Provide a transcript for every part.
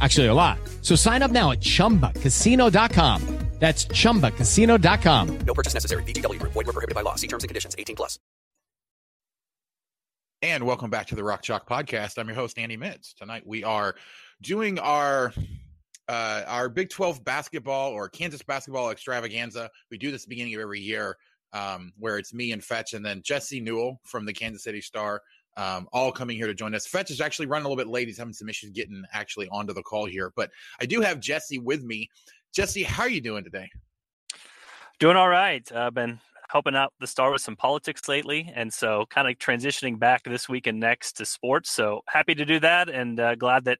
Actually, a lot. So sign up now at chumbacasino.com. That's chumbacasino.com. No purchase necessary. VGW Group. Void were prohibited by law. See terms and conditions. 18 plus. And welcome back to the Rock Chalk Podcast. I'm your host Andy Mitts. Tonight we are doing our uh, our Big 12 basketball or Kansas basketball extravaganza. We do this at the beginning of every year, um, where it's me and Fetch, and then Jesse Newell from the Kansas City Star, um, all coming here to join us. Fetch is actually running a little bit late. He's having some issues getting actually onto the call here, but I do have Jesse with me. Jesse, how are you doing today? Doing all right. I've been helping out the star with some politics lately, and so kind of transitioning back this week and next to sports. So happy to do that, and uh, glad that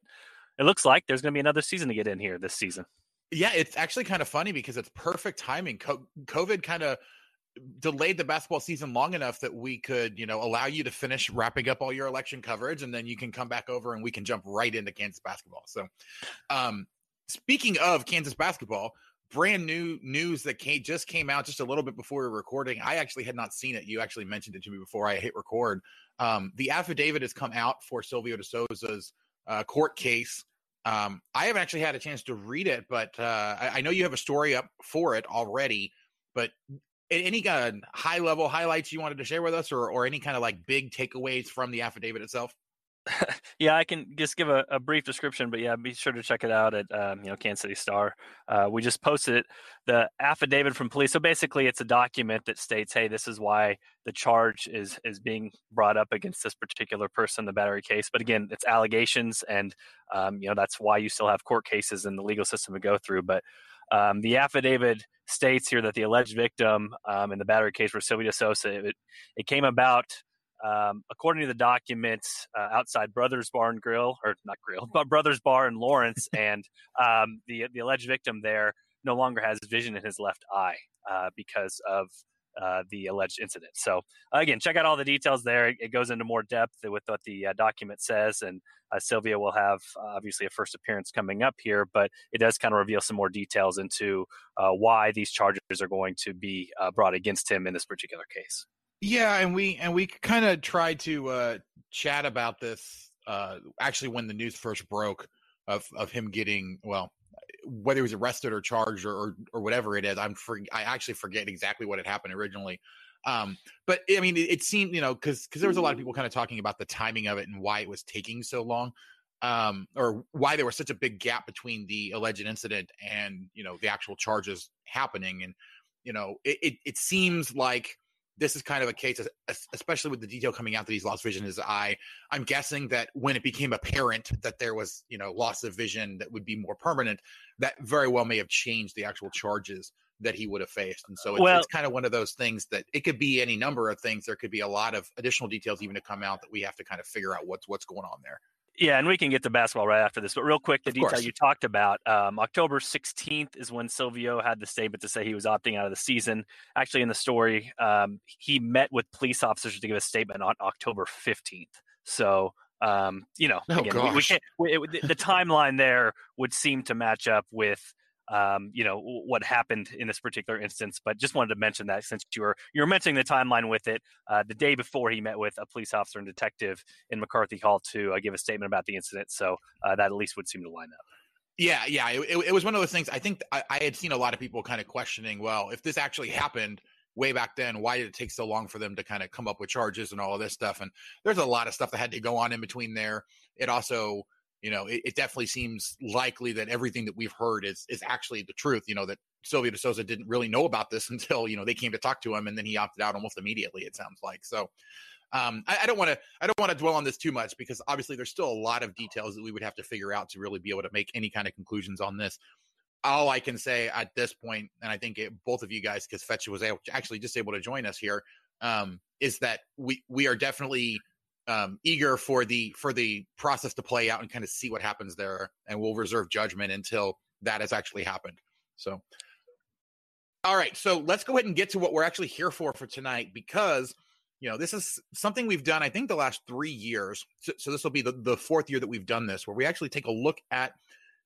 it looks like there's going to be another season to get in here this season. Yeah, it's actually kind of funny because it's perfect timing. COVID kind of delayed the basketball season long enough that we could, you know, allow you to finish wrapping up all your election coverage, and then you can come back over and we can jump right into Kansas basketball. So, um, speaking of Kansas basketball, brand new news that came, just came out just a little bit before we were recording. I actually had not seen it. You actually mentioned it to me before I hit record. Um, the affidavit has come out for Silvio De Sousa's uh, court case. Um, I haven't actually had a chance to read it, but uh, I, I, know you have a story up for it already. But any kind of high level highlights you wanted to share with us, or or any kind of like big takeaways from the affidavit itself? yeah, I can just give a, a, brief description, but yeah, be sure to check it out at um, you know Kansas City Star. Uh, we just posted it, the affidavit from police. So basically, it's a document that states, "Hey, this is why the charge is is being brought up against this particular person, the battery case." But again, it's allegations, and um, you know that's why you still have court cases and the legal system to go through. But um, the affidavit states here that the alleged victim um, in the battery case was Silvio Sosa. It, it came about um, according to the documents, uh, outside Brothers Bar and Grill, or not Grill, but Brothers Bar in Lawrence, and um, the the alleged victim there no longer has vision in his left eye uh, because of uh, the alleged incident. So again, check out all the details there. It goes into more depth with what the uh, document says, and uh, Silvio will have obviously a first appearance coming up here, but it does kind of reveal some more details into uh, why these charges are going to be uh, brought against him in this particular case. Yeah, and we and we kind of tried to uh, chat about this uh, actually when the news first broke of of him getting well whether he was arrested or charged or, or, or whatever it is. I'm for, I actually forget exactly what had happened originally. Um, but I mean, it, it seemed you know because because there was a lot of people kind of talking about the timing of it and why it was taking so long, um, or why there was such a big gap between the alleged incident and you know the actual charges happening. And you know, it, it, it seems like this is kind of a case, especially with the detail coming out that he's lost vision in his eye. I'm guessing that when it became apparent that there was, you know, loss of vision that would be more permanent, that very well may have changed the actual charges that he would have faced. And so it's, well, it's kind of one of those things that it could be any number of things. There could be a lot of additional details even to come out that we have to kind of figure out what's what's going on there. Yeah, and we can get to basketball right after this. But real quick, the of detail course. you talked about um, October 16th is when Silvio had the statement to say he was opting out of the season. Actually, in the story, um, he met with police officers to give a statement on October 15th. So, um, you know, oh, again, we, we, can't. We, it, the timeline there would seem to match up with um, you know what happened in this particular instance. But just wanted to mention that since you were you were mentioning the timeline with it, uh, the day before he met with a police officer and detective in McCarthy Hall to uh, give a statement about the incident. So uh, that at least would seem to line up. Yeah, yeah, it, it, was one of those things. I think I, I had seen a lot of people kind of questioning, well, if this actually happened way back then, why did it take so long for them to kind of come up with charges and all of this stuff? And there's a lot of stuff that had to go on in between there. It also, you know, it, it definitely seems likely that everything that we've heard is is actually the truth. You know that Silvio De Sousa didn't really know about this until you know they came to talk to him, and then he opted out almost immediately. It sounds like so. Um, I, I don't want to I don't want to dwell on this too much because obviously there's still a lot of details that we would have to figure out to really be able to make any kind of conclusions on this. All I can say at this point, and I think it, both of you guys, because Fetch was able, actually just able to join us here, um, is that we we are definitely um, eager for the for the process to play out and kind of see what happens there, and we'll reserve judgment until that has actually happened. So, all right, so let's go ahead and get to what we're actually here for for tonight because you know, this is something we've done, I think, the last three years. So, so this will be the, the fourth year that we've done this, where we actually take a look at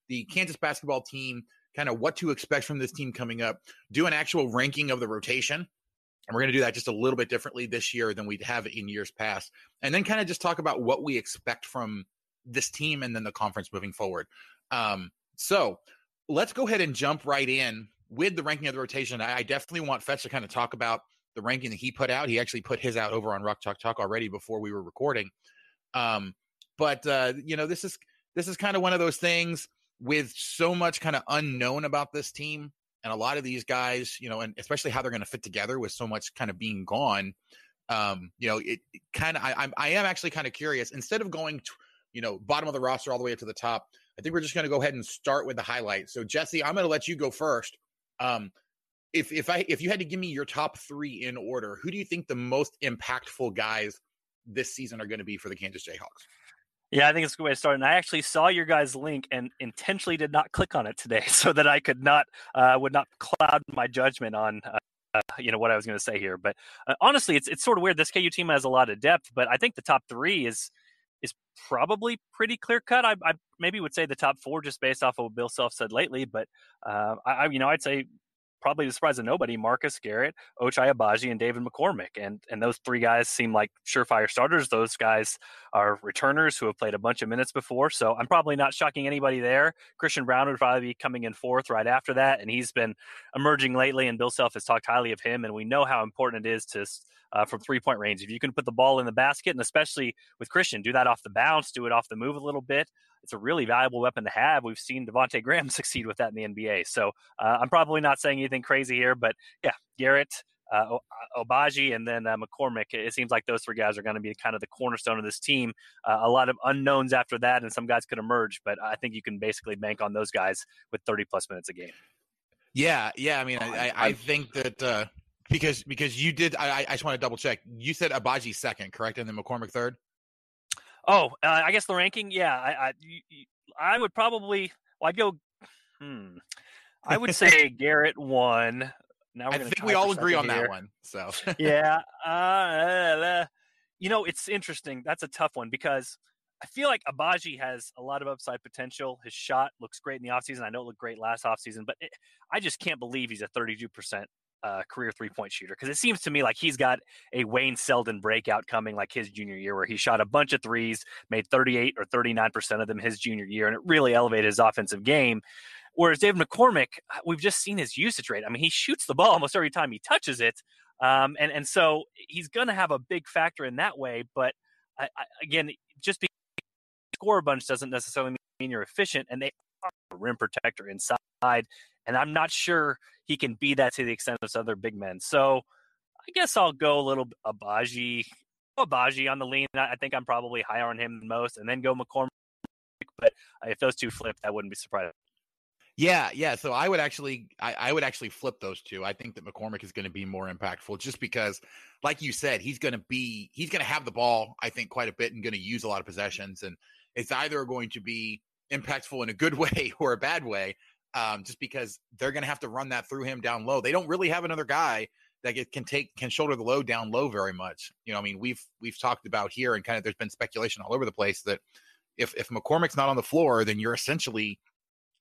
the Kansas basketball team, kind of what to expect from this team coming up, do an actual ranking of the rotation. And we're going to do that just a little bit differently this year than we'd have in years past. And then kind of just talk about what we expect from this team and then the conference moving forward. Um, so let's go ahead and jump right in with the ranking of the rotation. I, definitely want Fetch to kind of talk about the ranking that he put out. He actually put his out over on Rock Chalk Talk already before we were recording. Um, but uh, you know, this is this is kind of one of those things with so much kind of unknown about this team and a lot of these guys, you know, and especially how they're going to fit together with so much kind of being gone. Um, you know, it, it kind of I, I am actually kind of curious. Instead of going, to, you know, bottom of the roster all the way up to the top, I think we're just going to go ahead and start with the highlights. So Jesse, I'm going to let you go first. Um, if if I if you had to give me your top three in order, who do you think the most impactful guys this season are going to be for the Kansas Jayhawks? Yeah, I think it's a good way to start. And I actually saw your guys' link and intentionally did not click on it today, so that I could not uh, would not cloud my judgment on. Uh, you know what I was going to say here, but uh, honestly, it's it's sort of weird. This KU team has a lot of depth, but I think the top three is is probably pretty clear cut. I, I, maybe would say the top four just based off of what Bill Self said lately, but uh, I, you know I'd say probably the surprise of nobody, Marcus Garrett, Ochai Agbaji, and David McCormack. And and those three guys seem like surefire starters. Those guys are returners who have played a bunch of minutes before. So I'm probably not shocking anybody there. Christian Braun would probably be coming in fourth right after that. And he's been emerging lately, and Bill Self has talked highly of him. And we know how important it is to uh, from three point range. If you can put the ball in the basket, and especially with Christian, do that off the bounce, do it off the move a little bit. It's a really valuable weapon to have. We've seen Devonte Graham succeed with that in the NBA. So uh, I'm probably not saying anything crazy here, but yeah, Garrett, uh, Agbaji, and then uh, McCormack. It seems like those three guys are going to be kind of the cornerstone of this team. Uh, a lot of unknowns after that, and some guys could emerge, but I think you can basically bank on those guys with 30 plus minutes a game. Yeah, yeah. I mean, I, I, I think that uh, because because you did. I, I just want to double check. You said Agbaji second, correct, and then McCormack third. Oh, uh, I guess the ranking. Yeah, I I, I would probably. Well, I'd go. Hmm. I would say Garrett one. Now I think we all agree on here. that one. So yeah, uh, you know it's interesting. That's a tough one because I feel like Agbaji has a lot of upside potential. His shot looks great in the offseason. I know it looked great last offseason, but it, I just can't believe he's a 32% uh, career three point shooter because it seems to me like he's got a Wayne Selden breakout coming like his junior year where he shot a bunch of threes, made 38 or 39% of them his junior year, and it really elevated his offensive game. Whereas David McCormack, uh, we've just seen his usage rate. I mean, he shoots the ball almost every time he touches it. Um, and, and so he's going to have a big factor in that way. But I, I, again, just because score a bunch doesn't necessarily mean you're efficient. And they are a rim protector inside. And I'm not sure he can be that to the extent of other big men. So I guess I'll go a little Agbaji, Agbaji on the lean. I think I'm probably higher on him than most, and then go McCormack. But if those two flip, I wouldn't be surprised. Yeah, yeah. So I would actually, I, I, would actually flip those two. I think that McCormack is going to be more impactful, just because, like you said, he's going to be, he's going to have the ball. I think quite a bit and going to use a lot of possessions, and it's either going to be impactful in a good way or a bad way um, just because they're going to have to run that through him down low. They don't really have another guy that can take can shoulder the load down low very much. You know, I mean, we've we've talked about here, and kind of there's been speculation all over the place that if if McCormack's not on the floor, then you're essentially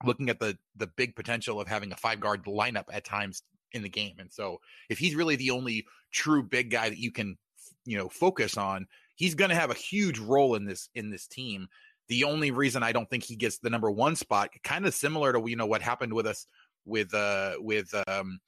looking at the the big potential of having a five guard lineup at times in the game. And so if he's really the only true big guy that you can you know focus on, he's going to have a huge role in this in this team. The only reason I don't think he gets the number 1 spot kind of similar to you know what happened with us with uh with um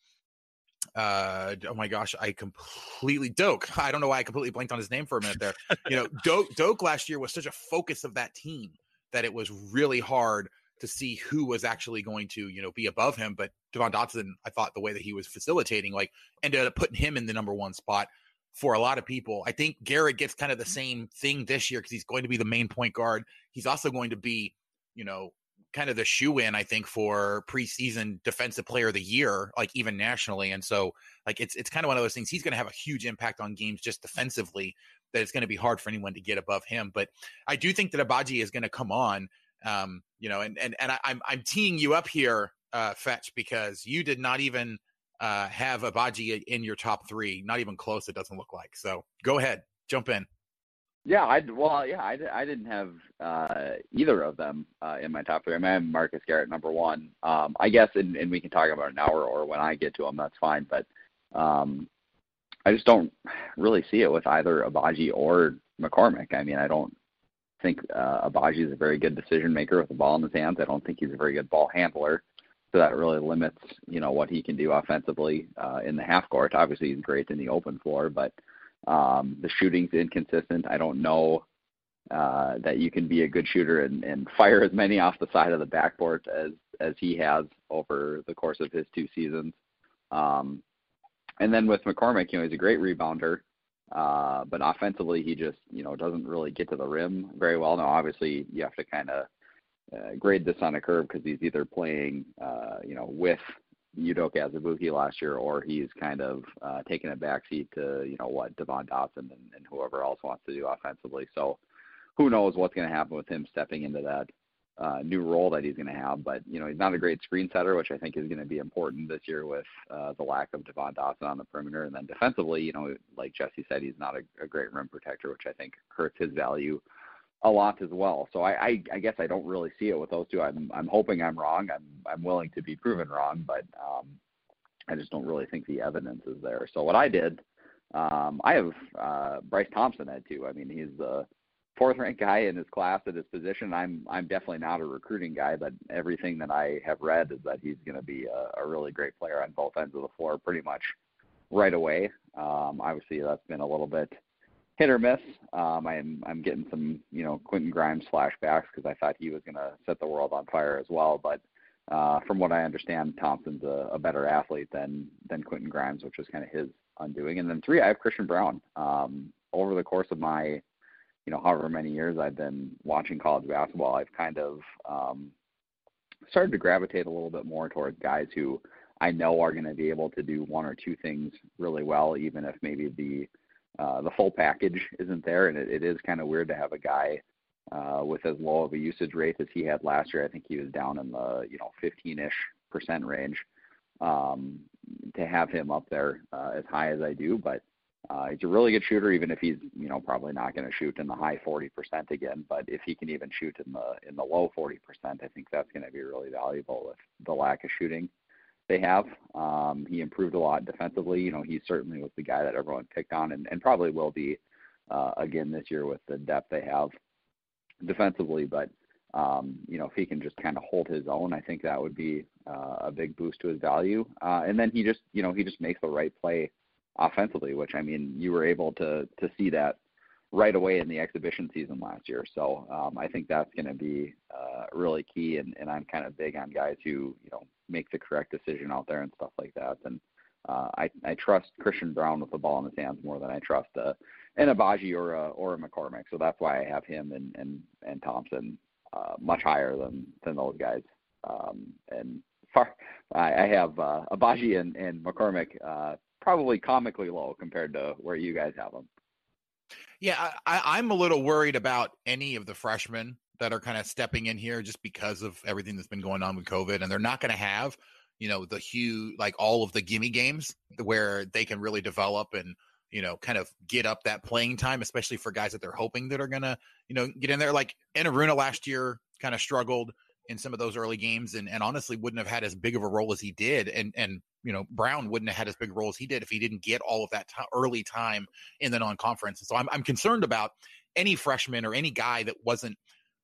uh oh my gosh i completely doke i don't know why i completely blanked on his name for a minute there you know doke doke last year was such a focus of that team that it was really hard to see who was actually going to, you know, be above him. But Devon Dotson, I thought the way that he was facilitating, like, ended up putting him in the number one spot for a lot of people. I think Garrett gets kind of the same thing this year because he's going to be the main point guard. He's also going to be, you know, kind of the shoe in, I think, for preseason defensive player of the year, like even nationally. And so, like, it's it's kind of one of those things. He's going to have a huge impact on games just defensively. That it's going to be hard for anyone to get above him. But I do think that Agbaji is going to come on um, you know, and and and I, am I'm teeing you up here, uh, Fetch, because you did not even uh, have Agbaji in your top three, not even close. It doesn't look like. So go ahead, jump in. Yeah, I well, yeah, I, I didn't have uh, either of them uh, in my top three. I, mean, I have Marcus Garrett number one. Um, I guess, and, and we can talk about an hour or when I get to them, that's fine. But um, I just don't really see it with either Agbaji or McCormack. I mean, I don't think uh, Agbaji is a very good decision maker with the ball in his hands. I don't think he's a very good ball handler, so that really limits you know what he can do offensively uh, in the half court. Obviously, he's great in the open floor, but um, the shooting's inconsistent. I don't know uh, that you can be a good shooter and, and fire as many off the side of the backboard as as he has over the course of his two seasons. Um, and then with McCormack, you know, he's a great rebounder. Uh, but offensively, he just you know doesn't really get to the rim very well. Now, obviously, you have to kind of uh, grade this on a curve because he's either playing uh, you know with Udoka Azubuike last year, or he's kind of uh, taking a backseat to you know what Devon Dotson and, and whoever else wants to do offensively. So who knows what's going to happen with him stepping into that uh, new role that he's going to have. But you know, he's not a great screen setter, which I think is going to be important this year with uh, the lack of Devon Dotson on the perimeter. And then defensively, you know, like Jesse said, he's not a, a great rim protector, which I think hurts his value a lot as well. So I, I, I guess I don't really see it with those two. I'm, I'm hoping I'm wrong. I'm, I'm willing to be proven wrong, but um, I just don't really think the evidence is there. So what I did, um, I have uh, Bryce Thompson at two. I mean, he's the fourth ranked guy in his class at his position. I'm I'm definitely not a recruiting guy, but everything that I have read is that he's going to be a, a really great player on both ends of the floor, pretty much right away. Um, obviously, that's been a little bit hit or miss. Um, I'm I'm getting some you know Quentin Grimes flashbacks because I thought he was going to set the world on fire as well, but. Uh, from what I understand, Thompson's a, a better athlete than than Quentin Grimes, which was kind of his undoing. And then three, I have Christian Braun. Um, over the course of my you know, however many years I've been watching college basketball, I've kind of um, started to gravitate a little bit more towards guys who I know are going to be able to do one or two things really well, even if maybe the uh, the full package isn't there. And it, it is kind of weird to have a guy uh, with as low of a usage rate as he had last year. I think he was down in the you know 15ish percent range. Um, to have him up there uh, as high as I do, but uh, he's a really good shooter, even if he's you know probably not going to shoot in the high 40% again. But if he can even shoot in the in the low 40%, I think that's going to be really valuable with the lack of shooting they have. Um, he improved a lot defensively. You know, he certainly was the guy that everyone picked on, and, and probably will be uh, again this year with the depth they have defensively. But um, you know, if he can just kind of hold his own, I think that would be uh, a big boost to his value. Uh, and then he just, you know, he just makes the right play offensively, which I mean, you were able to to see that right away in the exhibition season last year. So um, I think that's going to be uh, really key. And, and I'm kind of big on guys who you know make the correct decision out there and stuff like that. And uh, I I trust Christian Braun with the ball in his hands more than I trust uh, an Agbaji or a or a McCormack. So that's why I have him and and and Thompson uh, much higher than than those guys. Um, and far I, I have uh, Agbaji and and McCormack uh, probably comically low compared to where you guys have them. Yeah, I, I'm a little worried about any of the freshmen that are kind of stepping in here just because of everything that's been going on with COVID, and they're not going to have, you know, the huge like all of the gimme games where they can really develop and you know kind of get up that playing time, especially for guys that they're hoping that are going to you know get in there. Like Enaruna last year kind of struggled. In some of those early games, and, and honestly wouldn't have had as big of a role as he did. And and you know Braun wouldn't have had as big a role as he did if he didn't get all of that t- early time in the non-conference. So I'm I'm concerned about any freshman or any guy that wasn't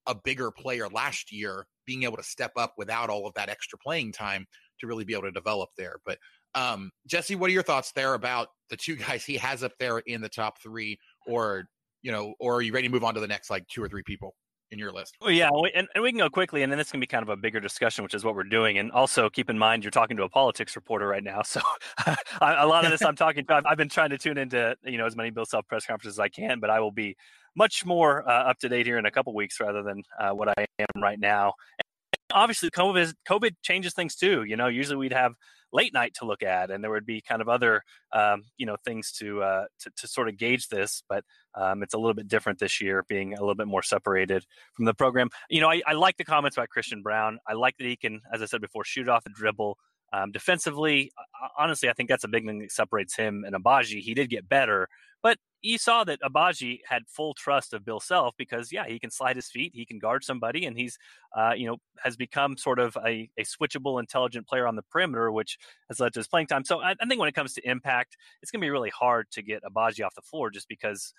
a bigger player last year being able to step up without all of that extra playing time to really be able to develop there. But um, Jesse, what are your thoughts there about the two guys he has up there in the top three, or you know, or are you ready to move on to the next like two or three people? In your list. Well, yeah, and, and we can go quickly, and then this can be kind of a bigger discussion, which is what we're doing. And also keep in mind, you're talking to a politics reporter right now, so a lot of this I'm talking to. I've, I've, been trying to tune into you know as many Bill Self press conferences as I can, but I will be much more uh, up to date here in a couple weeks rather than uh, what I am right now. And obviously, COVID COVID changes things too. You know, usually we'd have late night to look at, and there would be kind of other um, you know things to, uh, to, to sort of gauge this. But um, it's a little bit different this year, being a little bit more separated from the program. You know, I, I like the comments about Christian Braun. I like that he can, as I said before, shoot off the dribble. Um, defensively, honestly, I think that's a big thing that separates him and Agbaji. He did get better, but you saw that Agbaji had full trust of Bill Self because, yeah, he can slide his feet, he can guard somebody, and he's, uh, you know, has become sort of a, a switchable, intelligent player on the perimeter, which has led to his playing time. So I, I think when it comes to impact, it's going to be really hard to get Agbaji off the floor just because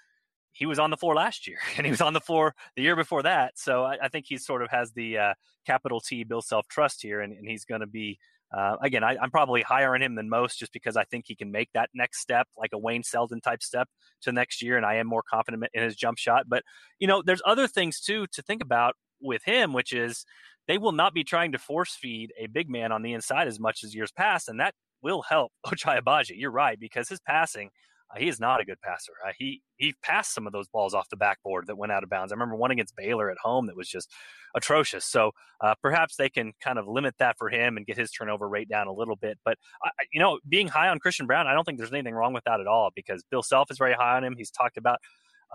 he was on the floor last year and he was on the floor the year before that. So I, I think he sort of has the uh, capital T Bill Self trust here, and, and he's going to be uh, again, I, am probably higher on him than most just because I think he can make that next step, like a Wayne Selden type step to next year, and I am more confident in his jump shot. But you know, there's other things too to think about with him, which is they will not be trying to force feed a big man on the inside as much as years past, and that will help Ochai Agbaji. You're right because his passing he is not a good passer. Uh, he he passed some of those balls off the backboard that went out of bounds. I remember one against Baylor at home that was just atrocious. So uh, perhaps they can kind of limit that for him and get his turnover rate down a little bit. But you know, being high on Christian Braun, I don't think there's anything wrong with that at all because Bill Self is very high on him. He's talked about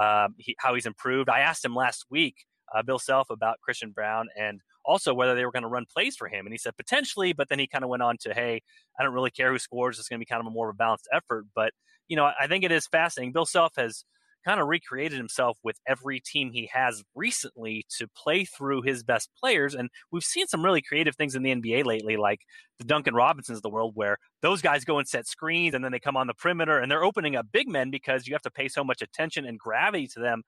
um, he, how he's improved. I asked him last week, uh, Bill Self, about Christian Braun and also whether they were going to run plays for him. And he said potentially, but then he kind of went on to, hey, I don't really care who scores. It's going to be kind of a more of a balanced effort. But you know, I think it is fascinating. Bill Self has kind of recreated himself with every team he has recently to play through his best players. And we've seen some really creative things in the NBA lately, like the Duncan Robinsons of the world, where those guys go and set screens and then they come on the perimeter and they're opening up big men because you have to pay so much attention and gravity to them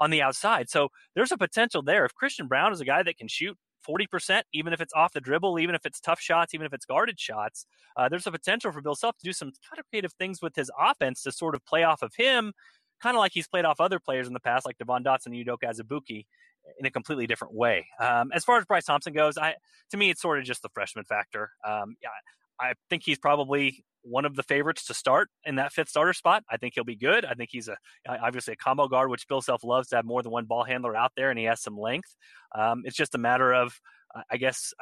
on the outside. So there's a potential there. If Christian Braun is a guy that can shoot 40%, even if it's off the dribble, even if it's tough shots, even if it's guarded shots. Uh, there's a potential for Bill Self to do some kind of creative things with his offense to sort of play off of him, kind of like he's played off other players in the past, like Devon Dotson and Udoka Azubuike, in a completely different way. Um, as far as Bryce Thompson goes, I to me it's sort of just the freshman factor. Um, yeah, I think he's probably one of the favorites to start in that fifth starter spot. I think he'll be good. I think he's a obviously a combo guard, which Bill Self loves to have more than one ball handler out there, and he has some length. Um, it's just a matter of, I guess,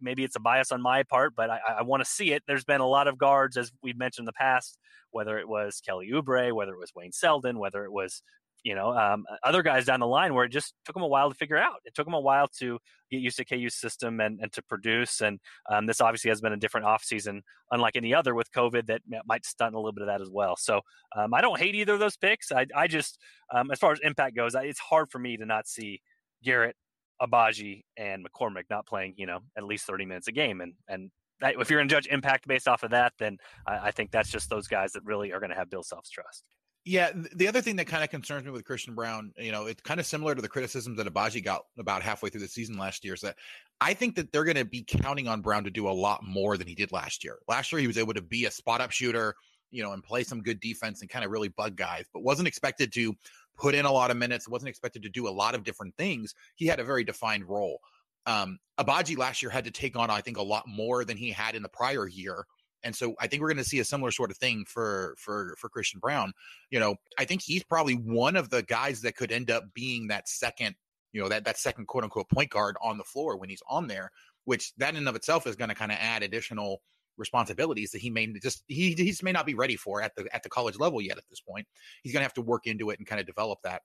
maybe it's a bias on my part, but I, I want to see it. There's been a lot of guards, as we've mentioned in the past, whether it was Kelly Oubre, whether it was Wayne Selden, whether it was you know, um, other guys down the line where it just took them a while to figure out. It took them a while to get used to KU's system and, and to produce. And um, this obviously has been a different offseason, unlike any other with COVID that might stunt a little bit of that as well. So um, I don't hate either of those picks. I, I just, um, as far as impact goes, I, it's hard for me to not see Garrett, Agbaji, and McCormack not playing, you know, at least 30 minutes a game. And, and if you're going to judge impact based off of that, then I, I think that's just those guys that really are going to have Bill Self's trust. Yeah, the other thing that kind of concerns me with Christian Braun, you know, it's kind of similar to the criticisms that Agbaji got about halfway through the season last year. Is that I think that they're going to be counting on Braun to do a lot more than he did last year. Last year, he was able to be a spot up shooter, you know, and play some good defense and kind of really bug guys, but wasn't expected to put in a lot of minutes. wasn't expected to do a lot of different things. He had a very defined role. Um, Agbaji last year had to take on, I think, a lot more than he had in the prior year and so I think we're going to see a similar sort of thing for for for Christian Braun. You know, I think he's probably one of the guys that could end up being that second, you know, that that second quote unquote point guard on the floor when he's on there, which that in and of itself is going to kind of add additional responsibilities that he may just he he just may not be ready for at the at the college level yet at this point. He's going to have to work into it and kind of develop that.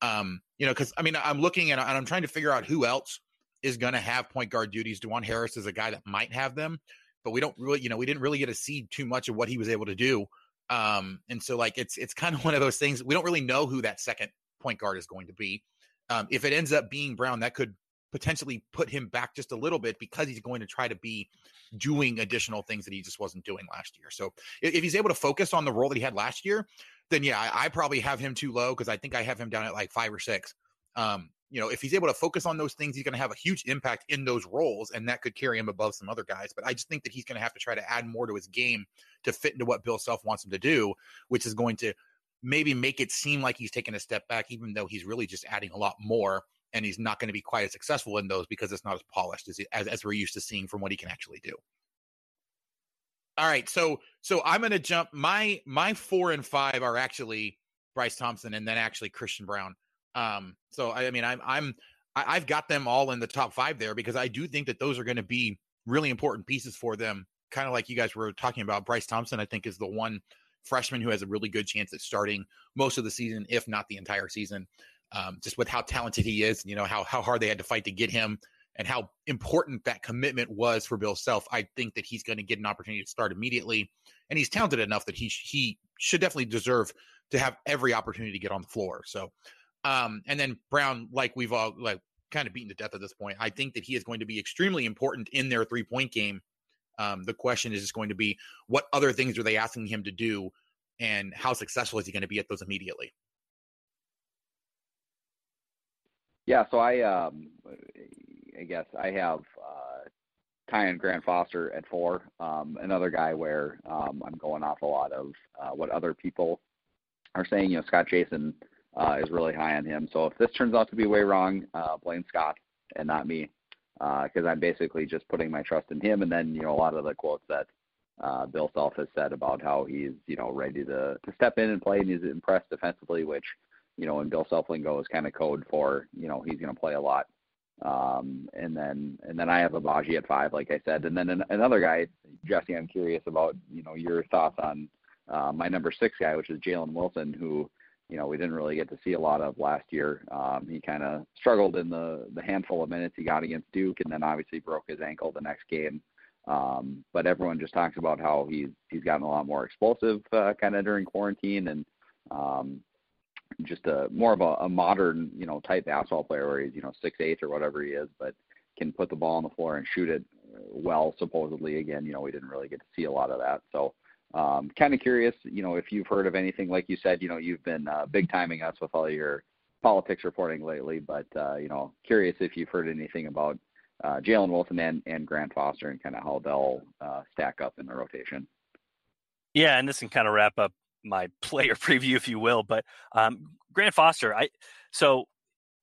Um, you know, because I mean, I'm looking and I'm trying to figure out who else is going to have point guard duties. Dajuan Harris is a guy that might have them but we don't really, you know, we didn't really get to see too much of what he was able to do. Um, and so like it's it's kind of one of those things we don't really know who that second point guard is going to be. Um, if it ends up being Braun, that could potentially put him back just a little bit because he's going to try to be doing additional things that he just wasn't doing last year. So if, if he's able to focus on the role that he had last year, then yeah, I, I probably have him too low because I think I have him down at like five or six. Um, you know, if he's able to focus on those things, he's going to have a huge impact in those roles, and that could carry him above some other guys. But I just think that he's going to have to try to add more to his game to fit into what Bill Self wants him to do, which is going to maybe make it seem like he's taking a step back, even though he's really just adding a lot more, and he's not going to be quite as successful in those because it's not as polished as, as, as we're used to seeing from what he can actually do. All right, so so I'm going to jump. My my four and five are actually Bryce Thompson, and then actually Christian Braun. Um, so I, I mean, I'm I'm I've got them all in the top five there because I do think that those are going to be really important pieces for them. Kind of like you guys were talking about. Bryce Thompson, I think, is the one freshman who has a really good chance at starting most of the season, if not the entire season. Um, just with how talented he is, you know how how hard they had to fight to get him, and how important that commitment was for Bill Self. I think that he's going to get an opportunity to start immediately, and he's talented enough that he he should definitely deserve to have every opportunity to get on the floor. So um, and then Braun, like we've all like kind of beaten to death at this point, I think that he is going to be extremely important in their three point game. Um, the question is just going to be what other things are they asking him to do, and how successful is he going to be at those immediately? Yeah, so I um, I guess I have uh, and Grant Foster at four. Um, another guy where um, I'm going off a lot of uh, what other people are saying. You know, Scott Jason uh, is really high on him. So if this turns out to be way wrong, uh, blame Scott and not me, because uh, I'm basically just putting my trust in him. And then you know a lot of the quotes that uh, Bill Self has said about how he's you know ready to to step in and play and he's impressed defensively, which you know in Bill Self lingo is kind of code for you know he's going to play a lot. Um, and then and then I have Agbaji at five, like I said, and then an, another guy, Jesse. I'm curious about you know your thoughts on uh, my number six guy, which is Jalen Wilson, who you know, we didn't really get to see a lot of last year. Um, he kind of struggled in the the handful of minutes he got against Duke, and then obviously broke his ankle the next game. Um, but everyone just talks about how he's he's gotten a lot more explosive uh, kind of during quarantine, and um, just a more of a, a modern you know type basketball player where he's you know six eight or whatever he is, but can put the ball on the floor and shoot it well. Supposedly, again, you know, we didn't really get to see a lot of that. So um, kind of curious, you know, if you've heard of anything like you said, you know, you've been uh, big timing us with all your politics reporting lately, but uh, you know, curious if you've heard anything about uh, Jalen Wilson and, and Grant Foster and kind of how they'll uh, stack up in the rotation. Yeah, and this can kind of wrap up my player preview, if you will. But um, Grant Foster, I so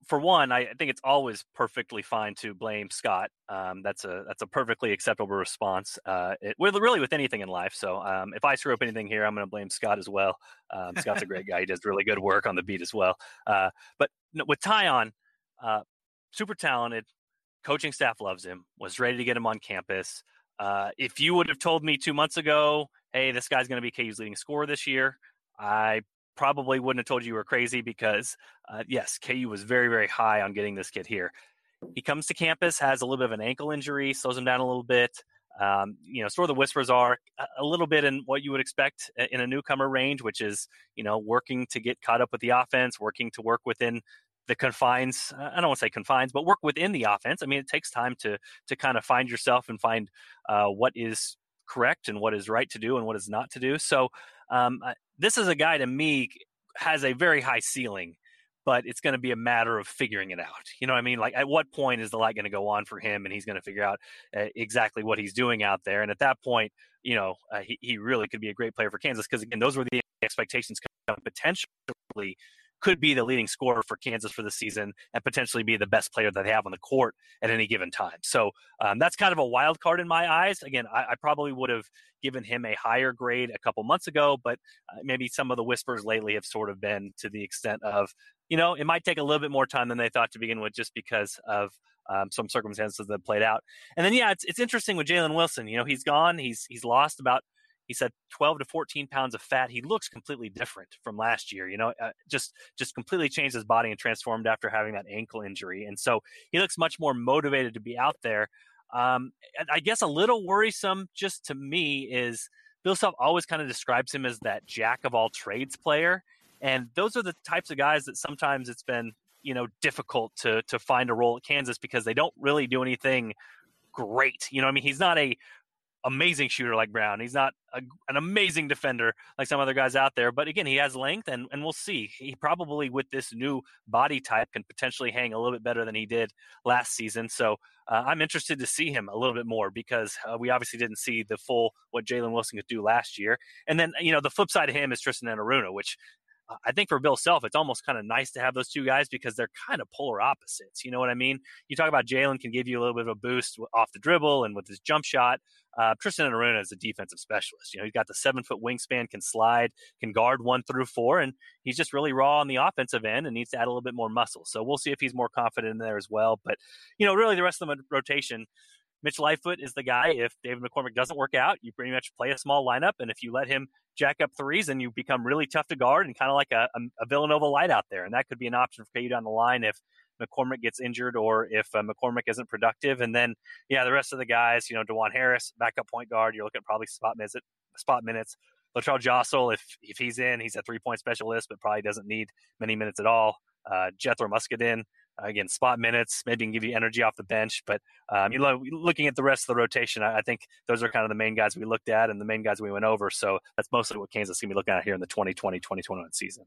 for one, I think it's always perfectly fine to blame Scott. Um, that's a that's a perfectly acceptable response. Uh, it, with really with anything in life. So um, if I screw up anything here, I'm going to blame Scott as well. Um, Scott's a great guy. He does really good work on the beat as well. Uh, but with Tyon, uh, super talented. Coaching staff loves him. Was ready to get him on campus. Uh, if you would have told me two months ago, hey, this guy's going to be KU's leading scorer this year, I probably wouldn't have told you you were crazy because, uh, yes, KU was very, very high on getting this kid here. He comes to campus, has a little bit of an ankle injury, slows him down a little bit. Um, you know, sort of the whispers are a little bit in what you would expect in a newcomer range, which is, you know, working to get caught up with the offense, working to work within the confines. I don't want to say confines, but work within the offense. I mean, it takes time to to kind of find yourself and find uh, what is correct and what is right to do and what is not to do. So um, this is a guy to me has a very high ceiling, but it's going to be a matter of figuring it out. You know what I mean? Like, at what point is the light going to go on for him, and he's going to figure out uh, exactly what he's doing out there? And at that point, you know, uh, he he really could be a great player for Kansas because again, those were the expectations potentially could be the leading scorer for Kansas for the season and potentially be the best player that they have on the court at any given time. So um, that's kind of a wild card in my eyes. Again, I, I, probably would have given him a higher grade a couple months ago, but uh, maybe some of the whispers lately have sort of been to the extent of, you know, it might take a little bit more time than they thought to begin with just because of um, some circumstances that played out. And then, yeah, it's, it's interesting with Jalen Wilson. You know, he's gone. He's he's lost about – he said 12 to 14 pounds of fat. He looks completely different from last year. You know, uh, just just completely changed his body and transformed after having that ankle injury, and so he looks much more motivated to be out there. Um, I guess a little worrisome, just to me, is Bill Self always kind of describes him as that jack of all trades player, and those are the types of guys that sometimes it's been you know difficult to to find a role at Kansas because they don't really do anything great. You know, I mean, he's not a amazing shooter like Braun. He's not a, an amazing defender like some other guys out there. But again, he has length, and, and we'll see. He probably, with this new body type, can potentially hang a little bit better than he did last season. So uh, I'm interested to see him a little bit more because uh, we obviously didn't see the full what Jalen Wilson could do last year. And then, you know, the flip side of him is Tristan Enaruna, which I think for Bill Self, it's almost kind of nice to have those two guys because they're kind of polar opposites. You know what I mean? You talk about Jalen can give you a little bit of a boost off the dribble and with his jump shot. Uh, Tristan Enaruna is a defensive specialist. You know, he's got the seven foot wingspan, can slide, can guard one through four, and he's just really raw on the offensive end and needs to add a little bit more muscle. So we'll see if he's more confident in there as well. But you know, really, the rest of the rotation Mitch Lightfoot is the guy. If David McCormack doesn't work out, you pretty much play a small lineup. And if you let him jack up threes, then you become really tough to guard and kind of like a, a, Villanova light out there. And that could be an option for you down the line if McCormack gets injured or if uh, McCormack isn't productive. And then, yeah, the rest of the guys, you know, Dajuan Harris, backup point guard, you're looking at probably spot minutes. Spot minutes. Latrell Jossell, if if he's in, he's a three point specialist, but probably doesn't need many minutes at all. Uh, Gethro Muscadin, again, spot minutes, maybe can give you energy off the bench. But um, you know, looking at the rest of the rotation, I, I, think those are kind of the main guys we looked at and the main guys we went over. So that's mostly what Kansas is going to be looking at here in the 2020 2021 season.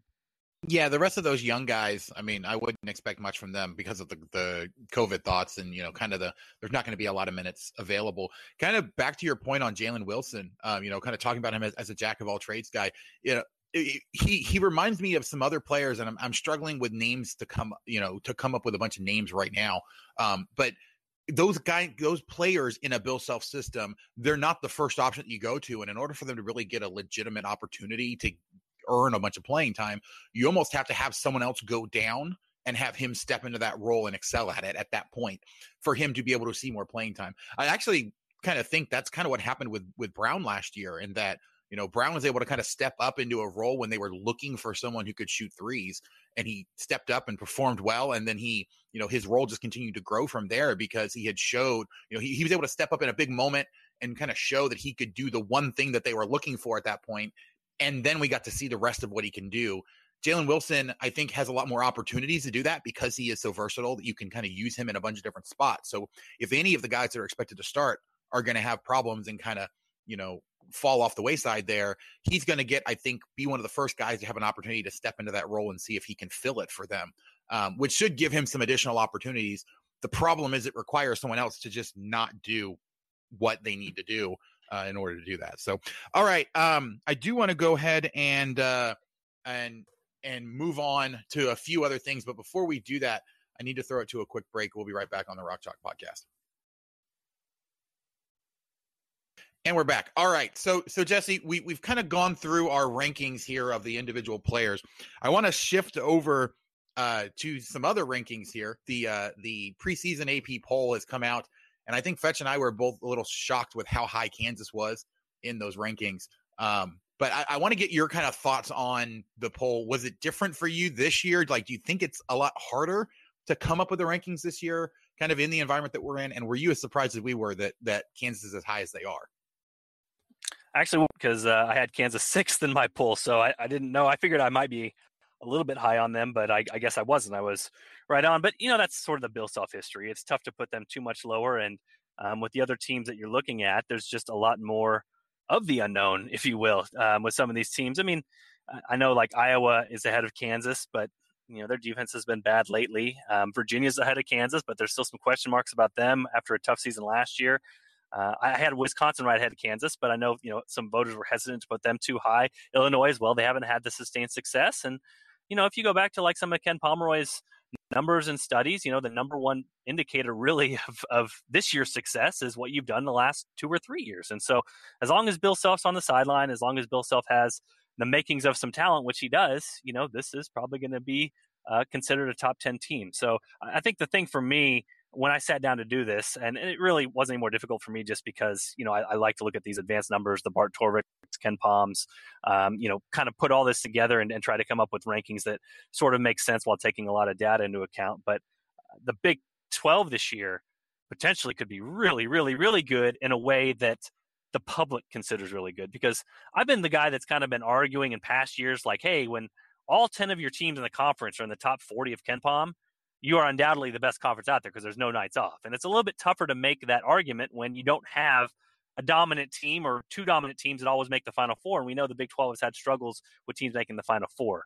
Yeah, the rest of those young guys, I mean, I wouldn't expect much from them because of the, the COVID thoughts and, you know, kind of the, there's not going to be a lot of minutes available. Kind of back to your point on Jalen Wilson, um, you know, kind of talking about him as, as a jack of all trades guy. You know, he he reminds me of some other players, and I'm I'm struggling with names to come you know to come up with a bunch of names right now. Um, but those guy those players in a Bill Self system, they're not the first option that you go to, and in order for them to really get a legitimate opportunity to earn a bunch of playing time, you almost have to have someone else go down and have him step into that role and excel at it at that point for him to be able to see more playing time. I actually kind of think that's kind of what happened with with Braun last year in that you know, Braun was able to kind of step up into a role when they were looking for someone who could shoot threes, and he stepped up and performed well. And then he, you know, his role just continued to grow from there because he had showed, you know, he, he was able to step up in a big moment and kind of show that he could do the one thing that they were looking for at that point. And then we got to see the rest of what he can do. Jalen Wilson, I think, has a lot more opportunities to do that because he is so versatile that you can kind of use him in a bunch of different spots. So if any of the guys that are expected to start are going to have problems and kind of, you know, fall off the wayside there, he's going to get, I think, be one of the first guys to have an opportunity to step into that role and see if he can fill it for them, um, which should give him some additional opportunities. The problem is it requires someone else to just not do what they need to do uh, in order to do that. So, all right, um, I do want to go ahead and uh, and and move on to a few other things, but before we do that, I need to throw it to a quick break. We'll be right back on the Rock Chalk podcast. And we're back. All right. So so Jesse, we we've kind of gone through our rankings here of the individual players. I want to shift over uh to some other rankings here. The uh the preseason AP poll has come out and I think Fetch and I were both a little shocked with how high Kansas was in those rankings. Um but I, I want to get your kind of thoughts on the poll. Was it different for you this year? Like, do you think it's a lot harder to come up with the rankings this year, kind of in the environment that we're in? And were you as surprised as we were that that Kansas is as high as they are? Actually, because uh, I had Kansas sixth in my poll, so I, I, didn't know. I figured I might be a little bit high on them, but I, I, guess I wasn't. I was right on. But you know, that's sort of the Bill Self history. It's tough to put them too much lower, and um, with the other teams that you're looking at, there's just a lot more of the unknown, if you will, um, with some of these teams. I mean, I know like Iowa is ahead of Kansas, but you know their defense has been bad lately. Um, Virginia's ahead of Kansas, but there's still some question marks about them after a tough season last year. Uh, I had Wisconsin right ahead of Kansas, but I know you know some voters were hesitant to put them too high. Illinois as well; they haven't had the sustained success. And you know, if you go back to like some of Ken Pomeroy's numbers and studies, you know, the number one indicator really of, of this year's success is what you've done the last two or three years. And so, as long as Bill Self's on the sideline, as long as Bill Self has the makings of some talent, which he does, you know, this is probably going to be uh, considered a top 10 team. So I think the thing for me when I sat down to do this, and it really wasn't any more difficult for me just because, you know, I, I like to look at these advanced numbers, the Bart Torvik, KenPoms, um, you know, kind of put all this together and, and, try to come up with rankings that sort of make sense while taking a lot of data into account. But uh, the Big 12 this year potentially could be really, really, really good in a way that the public considers really good because I've been the guy that's kind of been arguing in past years, like, hey, when all 10 of your teams in the conference are in the top 40 of KenPom, you are undoubtedly the best conference out there because there's no nights off. And it's a little bit tougher to make that argument when you don't have a dominant team or two dominant teams that always make the Final Four. And we know the Big 12 has had struggles with teams making the Final Four.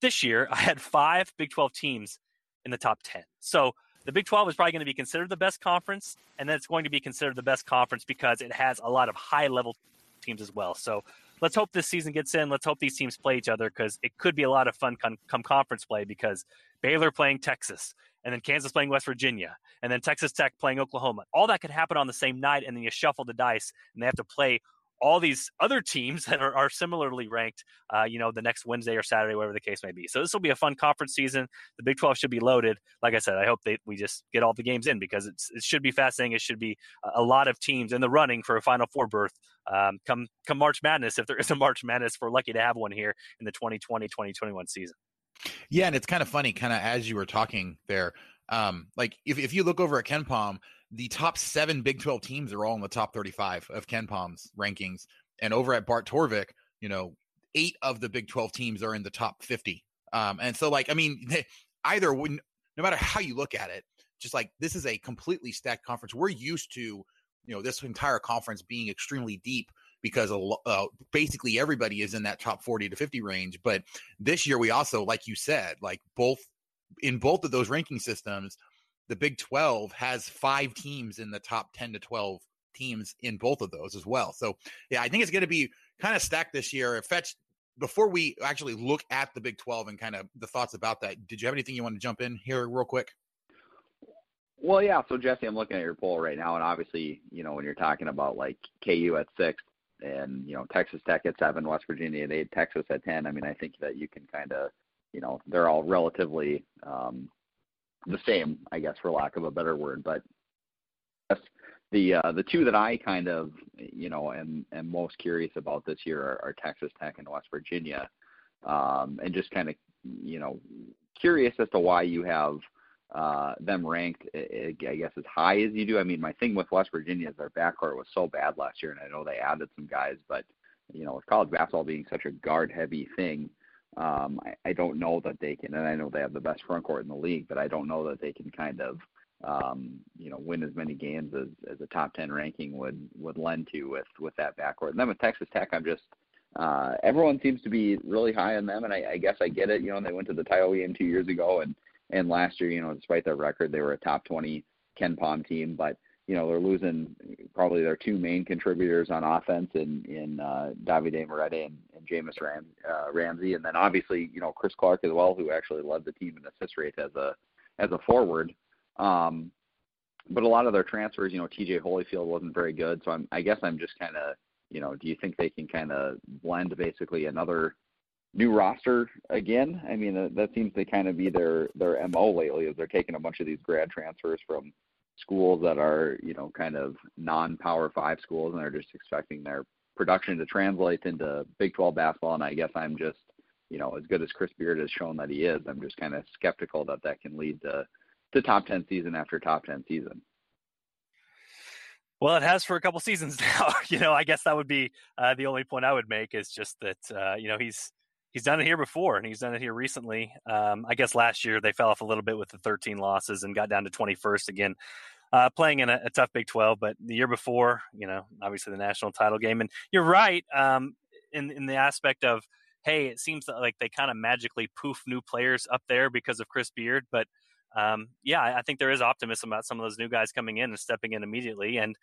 This year, I had five Big 12 teams in the top 10. So the Big 12 is probably going to be considered the best conference, and then it's going to be considered the best conference because it has a lot of high level teams as well. So let's hope this season gets in. Let's hope these teams play each other because it could be a lot of fun come, come conference play because Baylor playing Texas, and then Kansas playing West Virginia, and then Texas Tech playing Oklahoma. All that could happen on the same night, and then you shuffle the dice, and they have to play all these other teams that are, are similarly ranked, uh, you know, the next Wednesday or Saturday, whatever the case may be. So this will be a fun conference season. The Big 12 should be loaded. Like I said, I hope that we just get all the games in because it's, it should be fascinating. It should be a lot of teams in the running for a Final Four berth um, come come March Madness. If there is a March Madness, we're lucky to have one here in the 2020-2021 season. Yeah, and it's kind of funny, kind of as you were talking there. Um, like if, if you look over at KenPom, the top seven Big 12 teams are all in the top 35 of KenPom's rankings. And over at Bart Torvik, you know, eight of the Big 12 teams are in the top 50. Um, and so, like, I mean, either when, no matter how you look at it, just like this is a completely stacked conference. We're used to, you know, this entire conference being extremely deep because uh, basically everybody is in that top 40 to 50 range. But this year, we also, like you said, like both in both of those ranking systems, the Big 12 has five teams in the top 10 to 12 teams in both of those as well. So, yeah, I think it's going to be kind of stacked this year. Fetch, before we actually look at the Big 12 and kind of the thoughts about that, did you have anything you want to jump in here real quick? Well, yeah. So Jesse, I'm looking at your poll right now, and obviously, you know, when you're talking about like KU at six and you know Texas Tech at seven, West Virginia at eight, Texas at ten. I mean, I think that you can kind of, you know, they're all relatively um, the same, I guess, for lack of a better word. But the uh, the two that I kind of you know am am most curious about this year are, are Texas Tech and West Virginia, um, and just kind of you know curious as to why you have uh, them ranked, I guess, as high as you do. I mean, my thing with West Virginia is their backcourt was so bad last year, and I know they added some guys, but you know, with college basketball being such a guard-heavy thing, um, I, I don't know that they can. And I know they have the best front court in the league, but I don't know that they can kind of um, you know, win as many games as, as a top ten ranking would would lend to with with that backcourt. And then with Texas Tech, I'm just uh, everyone seems to be really high on them, and I, I guess I get it. You know, they went to the title game two years ago, and and last year, you know, despite their record, they were a top 20 KenPom team, but you know they're losing probably their two main contributors on offense in in uh, Davide Moretti and, Jahmi'us Ram, uh, Ramsey, and then obviously you know Chris Clarke as well, who actually led the team in assist rate as a as a forward. Um, but a lot of their transfers, you know, TJ Holyfield wasn't very good. So I'm, I guess I'm just kind of, you know, do you think they can kind of blend basically another new roster again? I mean, that, that seems to kind of be their their mo lately. Is they're taking a bunch of these grad transfers from schools that are, you know, kind of non-power five schools, and they're just expecting their production to translate into Big 12 basketball. And I guess I'm just, you know, as good as Chris Beard has shown that he is, I'm just kind of skeptical that that can lead to to top 10 season after top 10 season. Well, it has for a couple seasons now. you know, I guess that would be uh, the only point I would make is just that uh, you know he's he's done it here before and he's done it here recently. Um, I guess last year they fell off a little bit with the 13 losses and got down to 21st again, uh, playing in a, a, tough Big 12. But the year before, you know, obviously the national title game. And you're right um, in in the aspect of hey, it seems like they kind of magically poof new players up there because of Chris Beard, but um, yeah, I think there is optimism about some of those new guys coming in and stepping in immediately. And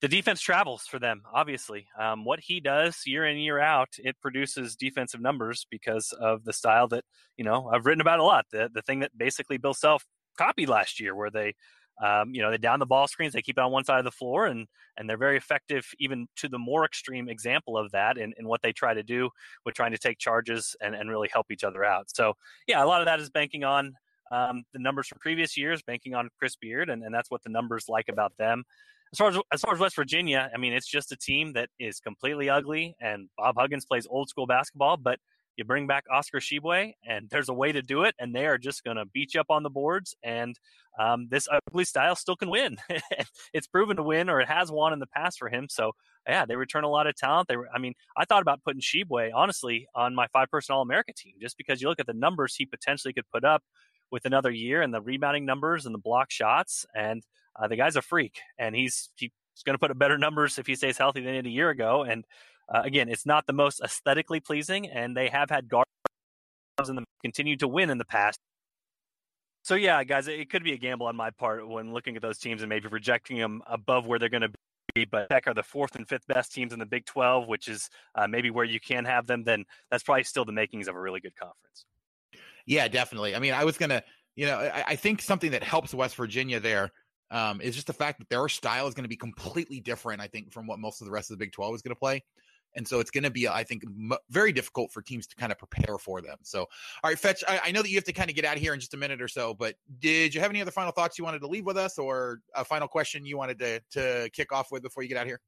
the defense travels for them, obviously. Um, what he does year in, year out, it produces defensive numbers because of the style that, you know, I've written about a lot. The, the thing that basically Bill Self copied last year, where they, um, you know, they down the ball screens, they keep it on one side of the floor, and and they're very effective, even to the more extreme example of that in, in what they try to do with trying to take charges and, and really help each other out. So, yeah, a lot of that is banking on um, the numbers from previous years, banking on Chris Beard, and, and that's what the numbers like about them. As far as as far as West Virginia, I mean, it's just a team that is completely ugly, and Bob Huggins plays old school basketball, but you bring back Oscar Tshiebwe, and there's a way to do it, and they are just going to beat you up on the boards. And um, this ugly style still can win. it's proven to win, or it has won in the past for him. So yeah, they return a lot of talent. They, were, I mean, I thought about putting Tshiebwe honestly on my five-person All-America team, just because you look at the numbers he potentially could put up with another year, and the rebounding numbers and the block shots, and uh, the guy's a freak, and he's he's going to put up better numbers if he stays healthy than he did a year ago. And uh, again, it's not the most aesthetically pleasing, and they have had guards and continue to win in the past. So yeah, guys, it could be a gamble on my part when looking at those teams and maybe projecting them above where they're going to be. But Tech are the fourth and fifth best teams in the Big 12, which is uh, maybe where you can have them. Then that's probably still the makings of a really good conference. Yeah, definitely. I mean, I was gonna, you know, I, I think something that helps West Virginia there um, is just the fact that their style is going to be completely different. I think from what most of the rest of the Big 12 is going to play. And so it's going to be, I think, m- very difficult for teams to kind of prepare for them. So, all right, Fetch, I, I know that you have to kind of get out of here in just a minute or so, but did you have any other final thoughts you wanted to leave with us or a final question you wanted to, to kick off with before you get out here?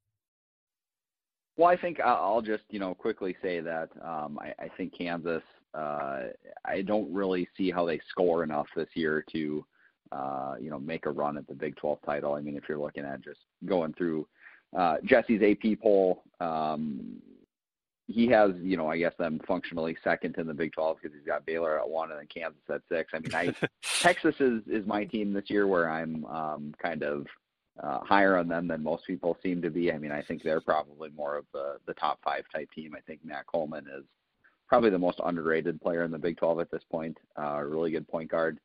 Well, I think I'll just, you know, quickly say that um, I, I, think Kansas, uh, I don't really see how they score enough this year to, uh, you know, make a run at the Big 12 title. I mean, if you're looking at just going through uh, Jesse's AP poll, um, he has, you know, I guess them functionally second in the Big 12 because he's got Baylor at one and then Kansas at six. I mean, I Texas is is my team this year where I'm um, kind of uh, higher on them than most people seem to be. I mean, I think they're probably more of the the top five type team. I think Matt Coleman is probably the most underrated player in the Big 12 at this point. Uh, really good point guard.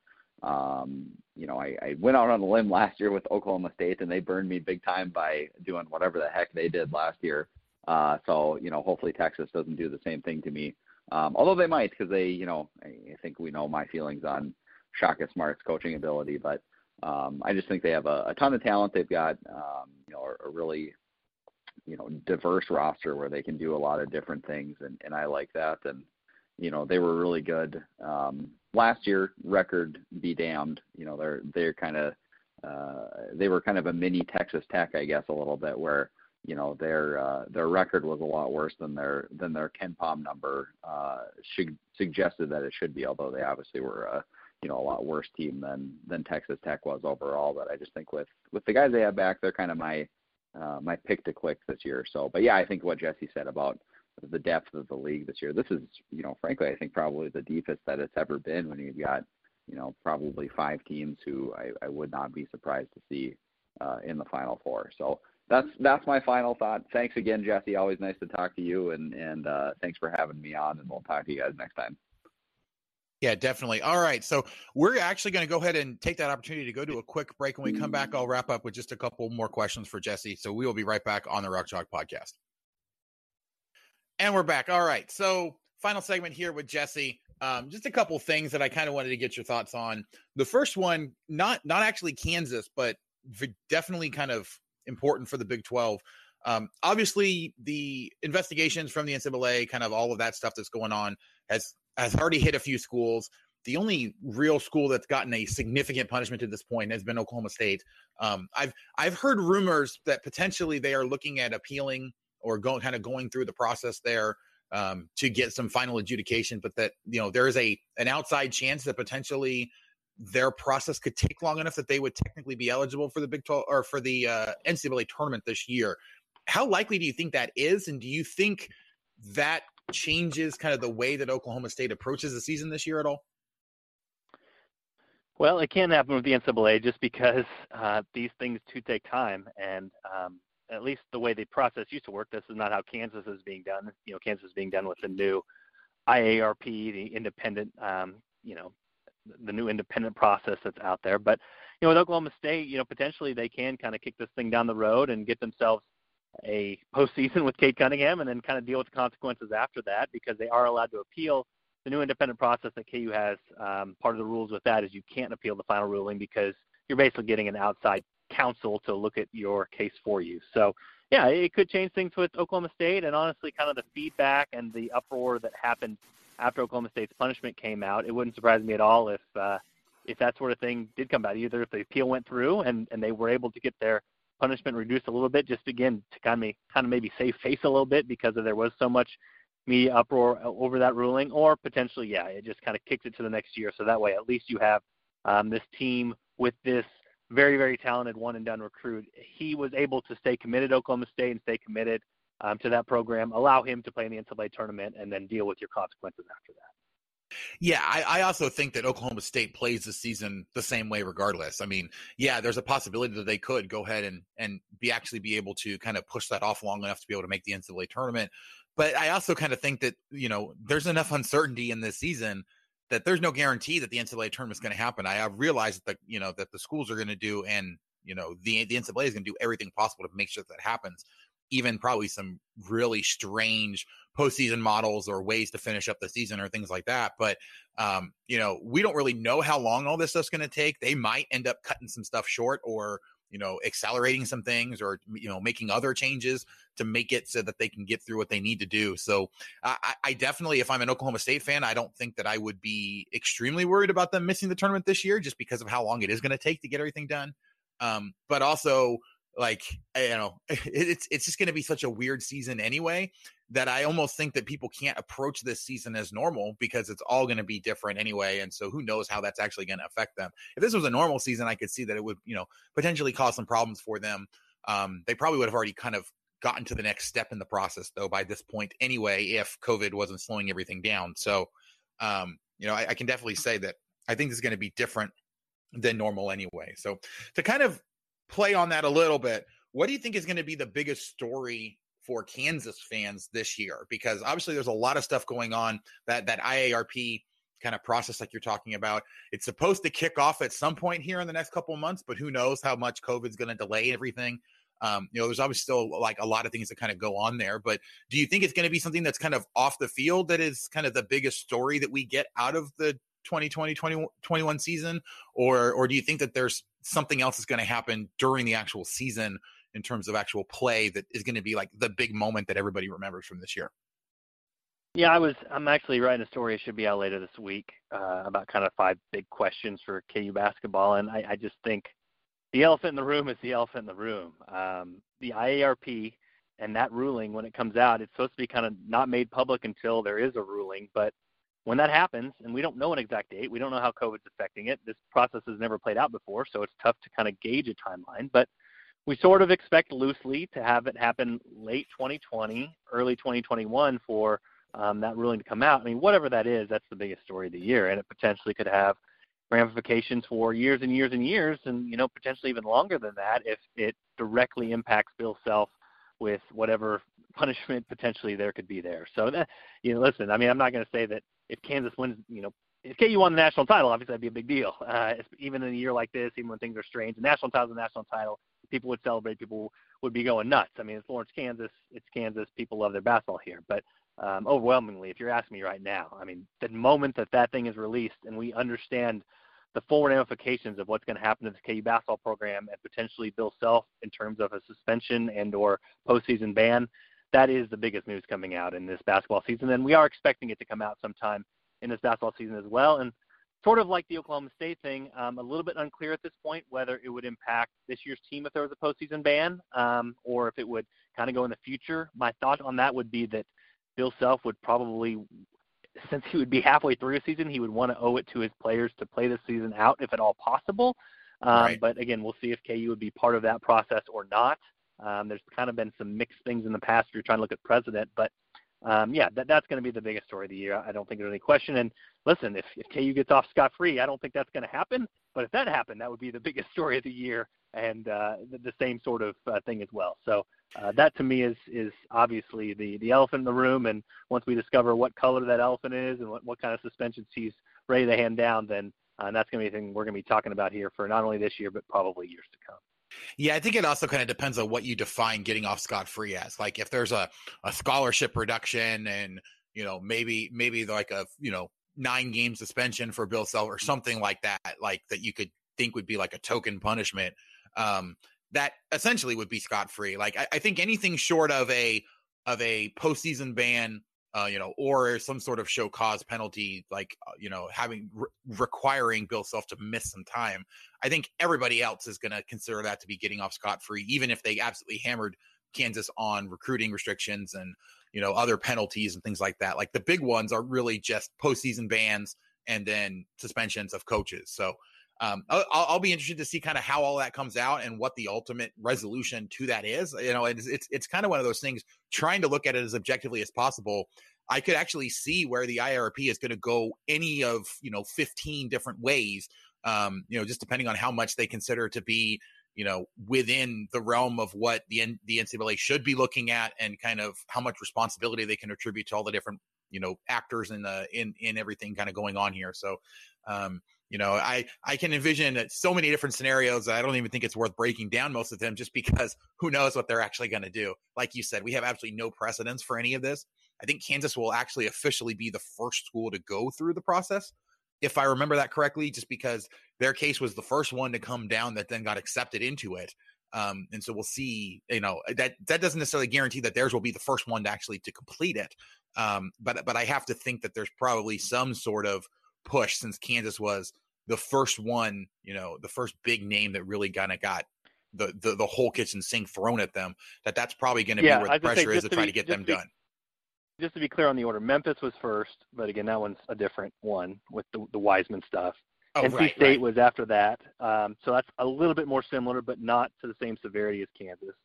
Um, you know, I, I went out on a limb last year with Oklahoma State, and they burned me big time by doing whatever the heck they did last year. Uh, so, you know, hopefully Texas doesn't do the same thing to me. Um, although they might, because they, you know, I, I think we know my feelings on Shaka Smart's coaching ability, but um, I just think they have a, a ton of talent. They've got, um, you know, a, a really, you know, diverse roster where they can do a lot of different things, and, and I like that. And you know, they were really good. Um, last year record be damned. You know, they're they're kind of uh, they were kind of a mini Texas Tech, I guess, a little bit where you know their uh, their record was a lot worse than their than their KenPom number uh, should, suggested that it should be. Although they obviously were a you know a lot worse team than than Texas Tech was overall. But I just think with with the guys they have back, they're kind of my uh, my pick to click this year. So, but yeah, I think what Jesse said about the depth of the league this year. This is, you know, frankly, I think probably the deepest that it's ever been when you've got, you know, probably five teams who I, I would not be surprised to see uh, in the Final Four. So that's that's my final thought. Thanks again, Jesse. Always nice to talk to you, and and uh, thanks for having me on. And we'll talk to you guys next time. Yeah, definitely. All right. So we're actually going to go ahead and take that opportunity to go to a quick break. When we come back, I'll wrap up with just a couple more questions for Jesse. So we will be right back on the Rock Chalk podcast. And we're back. All right. So, final segment here with Jesse. Um, just a couple things that I kind of wanted to get your thoughts on. The first one, not not actually Kansas, but definitely kind of important for the Big Twelve. Um, obviously, the investigations from the NCAA, kind of all of that stuff that's going on, has has already hit a few schools. The only real school that's gotten a significant punishment to this point has been Oklahoma State. Um, I've I've heard rumors that potentially they are looking at appealing or going kind of going through the process there um, to get some final adjudication, but that you know there is a an outside chance that potentially their process could take long enough that they would technically be eligible for the Big 12 or for the uh, NCAA tournament this year. How likely do you think that is, and do you think that changes kind of the way that Oklahoma State approaches the season this year at all? Well, it can happen with the NCAA just because uh, these things do take time, and um, at least the way the process used to work. This is not how Kansas is being done. You know, Kansas is being done with the new IARP, the independent, um, you know, the new independent process that's out there. But you know, with Oklahoma State, you know, potentially they can kind of kick this thing down the road and get themselves a postseason with Cade Cunningham, and then kind of deal with the consequences after that because they are allowed to appeal the new independent process that KU has. Um, part of the rules with that is you can't appeal the final ruling because you're basically getting an outside counsel to look at your case for you. So, yeah, it could change things with Oklahoma State, and honestly, kind of the feedback and the uproar that happened after Oklahoma State's punishment came out, it wouldn't surprise me at all if uh, if that sort of thing did come out. Either if the appeal went through and and they were able to get their punishment reduced a little bit, just again to kind of kind of maybe save face a little bit because there was so much media uproar over that ruling, or potentially, yeah, it just kind of kicked it to the next year. So that way, at least you have um, this team with this very, very talented one and done recruit. He was able to stay committed to Oklahoma State and stay committed um, to that program, allow him to play in the NCAA tournament, and then deal with your consequences after that. Yeah, I, I, also think that Oklahoma State plays the season the same way, regardless. I mean, yeah, there's a possibility that they could go ahead and and be actually be able to kind of push that off long enough to be able to make the NCAA tournament. But I also kind of think that you know there's enough uncertainty in this season that there's no guarantee that the NCAA tournament is going to happen. I, I realize that you know that the schools are going to do and you know the the NCAA is going to do everything possible to make sure that, that happens. Even probably some really strange postseason models or ways to finish up the season or things like that. But um, you know, we don't really know how long all this stuff's going to take. They might end up cutting some stuff short or you know accelerating some things or you know making other changes to make it so that they can get through what they need to do. So I, I, definitely if i'm an oklahoma state fan i don't think that i would be extremely worried about them missing the tournament this year just because of how long it is going to take to get everything done. Um, but also like you know it's it's just going to be such a weird season anyway that I almost think that people can't approach this season as normal because it's all going to be different anyway. And so who knows how that's actually going to affect them. If this was a normal season, I could see that it would, you know, potentially cause some problems for them. Um, they probably would have already kind of gotten to the next step in the process though by this point anyway, if COVID wasn't slowing everything down. So, um, you know, I, I can definitely say that I think is going to be different than normal anyway. So to kind of play on that a little bit, what do you think is going to be the biggest story for Kansas fans this year because obviously there's a lot of stuff going on that that IARP kind of process like you're talking about. It's supposed to kick off at some point here in the next couple of months, but who knows how much COVID's going to delay everything. Um, you know, there's obviously still like a lot of things that kind of go on there, but do you think it's going to be something that's kind of off the field that is kind of the biggest story that we get out of the 2020 2021 season or or do you think that there's something else is going to happen during the actual season in terms of actual play that is going to be like the big moment that everybody remembers from this year? Yeah, I was. I'm actually writing a story. It should be out later this week uh, about kind of five big questions for KU basketball, and I, I just think the elephant in the room is the elephant in the room. Um, the IARP and that ruling, when it comes out, it's supposed to be kind of not made public until there is a ruling. But when that happens, and we don't know an exact date, we don't know how COVID's affecting it. This process has never played out before, so it's tough to kind of gauge a timeline. But we sort of expect loosely to have it happen late 2020, early 2021 for um, that ruling to come out. I mean, whatever that is, that's the biggest story of the year, and it potentially could have ramifications for years and years and years, and you know potentially even longer than that if it directly impacts Bill Self with whatever punishment potentially there could be there. So that you know, listen, I mean, I'm not going to say that if Kansas wins, you know, if KU won the national title, obviously that'd be a big deal. Uh, even in a year like this, even when things are strange, the national title is a national title people would celebrate. People would be going nuts. I mean, it's Lawrence, Kansas. It's Kansas. People love their basketball here. But um, overwhelmingly, if you're asking me right now, I mean, the moment that that thing is released and we understand the full ramifications of what's going to happen to the KU basketball program and potentially Bill Self in terms of a suspension and or postseason ban, that is the biggest news coming out in this basketball season. And we are expecting it to come out sometime in this basketball season as well. And sort of like the Oklahoma State thing, um, a little bit unclear at this point whether it would impact this year's team if there was a postseason ban, um, or if it would kind of go in the future. My thought on that would be that Bill Self would probably, since he would be halfway through a season, he would want to owe it to his players to play the season out if at all possible. Um, right. But again, we'll see if KU would be part of that process or not. Um, there's kind of been some mixed things in the past if you're trying to look at precedent, but um, yeah, that, that's going to be the biggest story of the year. I don't think there's any question. And listen, if, if KU gets off scot free, I don't think that's going to happen. But if that happened, that would be the biggest story of the year, and uh, the, the same sort of uh, thing as well. So uh, that to me is is obviously the the elephant in the room. And once we discover what color that elephant is and what, what kind of suspensions he's ready to hand down, then uh, that's going to be a thing we're going to be talking about here for not only this year but probably years to come. Yeah, I think it also kind of depends on what you define getting off scot free as. Like if there's a, a scholarship reduction and you know maybe maybe like a you know nine game suspension for Bill Self or something like that, like that you could think would be like a token punishment. Um, that essentially would be scot free. Like I, I, think anything short of a of a postseason ban uh, you know, or some sort of show cause penalty, like uh, you know, having re- requiring Bill Self to miss some time. I think everybody else is going to consider that to be getting off scot free, even if they absolutely hammered Kansas on recruiting restrictions and you know other penalties and things like that. Like the big ones are really just postseason bans and then suspensions of coaches. So um, I'll, I'll, be interested to see kind of how all that comes out and what the ultimate resolution to that is. You know, it's, it's it's kind of one of those things. Trying to look at it as objectively as possible. I could actually see where the IRP is going to go any of you know 15 different ways. Um, you know, just depending on how much they consider to be you know within the realm of what the the NCAA should be looking at and kind of how much responsibility they can attribute to all the different you know actors in the in in everything kind of going on here. So um, you know, I I can envision so many different scenarios. I don't even think it's worth breaking down most of them, just because who knows what they're actually going to do. Like you said, we have absolutely no precedence for any of this. I think Kansas will actually officially be the first school to go through the process, if I remember that correctly, just because their case was the first one to come down that then got accepted into it. Um, and so we'll see. You know that that doesn't necessarily guarantee that theirs will be the first one to actually to complete it. Um, but but I have to think that there's probably some sort of push since Kansas was the first one, you know, the first big name that really kind of got the, the the whole kitchen sink thrown at them. That that's probably going to yeah, be where the pressure is to, to try be, to get them be, done. Just to be clear on the order, Memphis was first, but again, that one's a different one with the, the Wiseman stuff. Oh, NC right, State right. was after that, um, so that's a little bit more similar, but not to the same severity as Kansas.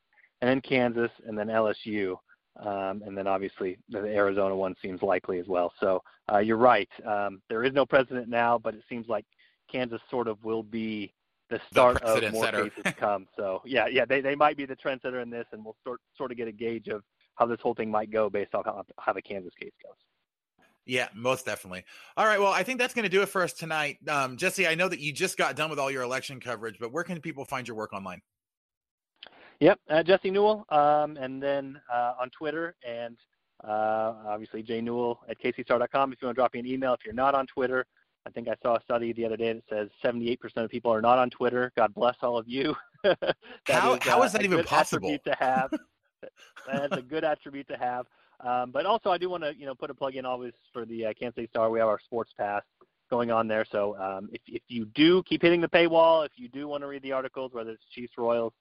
And then Kansas, and then LSU. Um, and then obviously the Arizona one seems likely as well. So uh, you're right. Um, there is no precedent now, but it seems like Kansas sort of will be the start the of more setter. cases to come. So yeah, yeah, they, they might be the trendsetter in this, and we'll sort sort of get a gauge of how this whole thing might go based off how, how the Kansas case goes. Yeah, most definitely. All right. Well, I think that's going to do it for us tonight. Um, Jesse, I know that you just got done with all your election coverage, but where can people find your work online? Yep, uh, Jesse Newell, um, and then uh, on Twitter, and uh, obviously Jay Newell at kcstar.com. If you want to drop me an email, if you're not on Twitter, I think I saw a study the other day that says 78% of people are not on Twitter. God bless all of you. how, is, how uh, is that a even good possible? To have. That's a good attribute to have. Um, but also, I do want to you know put a plug in always for the uh, Kansas City Star. We have our sports pass going on there. So um, if if you do keep hitting the paywall, if you do want to read the articles, whether it's Chiefs, Royals,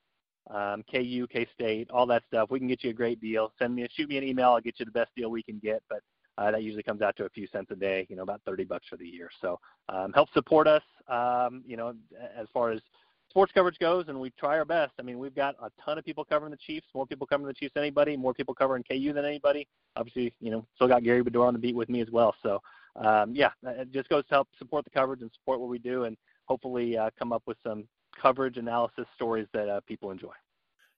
um, KU, K State, all that stuff, we can get you a great deal. Send me, shoot me an email. I'll get you the best deal we can get. But uh, that usually comes out to a few cents a day, you know, about 30 bucks for the year. So um, help support us, um, you know, as far as sports coverage goes, and we try our best. I mean, we've got a ton of people covering the Chiefs, more people covering the Chiefs than anybody, more people covering KU than anybody. Obviously, you know, still got Gary Bedore on the beat with me as well. So, um, yeah, it just goes to help support the coverage and support what we do, and hopefully uh, come up with some coverage analysis stories that uh, people enjoy.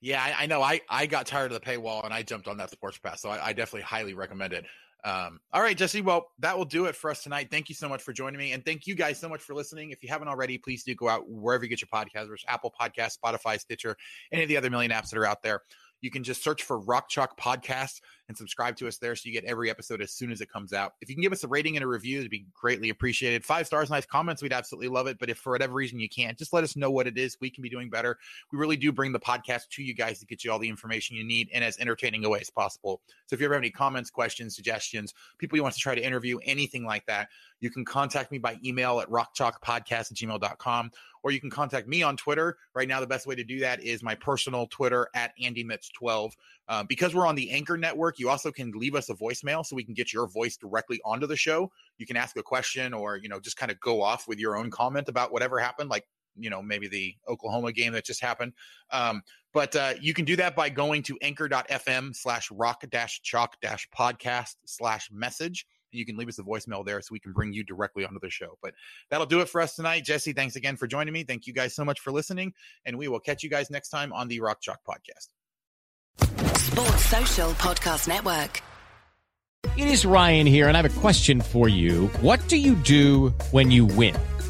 Yeah, I, I, know. I, I got tired of the paywall and I jumped on that sports pass, so I, I definitely highly recommend it. Um, all right, Jesse. Well, that will do it for us tonight. Thank you so much for joining me, and thank you guys so much for listening. If you haven't already, please do go out wherever you get your podcasts, Apple Podcasts, Spotify, Stitcher, any of the other million apps that are out there. You can just search for Rock Chalk Podcast and subscribe to us there so you get every episode as soon as it comes out. If you can give us a rating and a review, it'd be greatly appreciated. Five stars, nice comments, we'd absolutely love it. But if for whatever reason you can't, just let us know what it is. We can be doing better. We really do bring the podcast to you guys to get you all the information you need and as entertaining a way as possible. So if you ever have any comments, questions, suggestions, people you want to try to interview, anything like that, you can contact me by email at rockchalkpodcast at gmail.com or you can contact me on Twitter. Right now, the best way to do that is my personal Twitter at AndyMitts12. Um, because we're on the Anchor Network, you also can leave us a voicemail so we can get your voice directly onto the show. You can ask a question or, you know, just kind of go off with your own comment about whatever happened, like, you know, maybe the Oklahoma game that just happened. Um, but uh, you can do that by going to anchor.fm slash rock dash chalk dash podcast slash message you can leave us a voicemail there so we can bring you directly onto the show. But that'll do it for us tonight. Jesse, thanks again for joining me. Thank you guys so much for listening. And we will catch you guys next time on the Rock Chalk Podcast. Sports Social Podcast Network. It is Ryan here, and I have a question for you. What do you do when you win?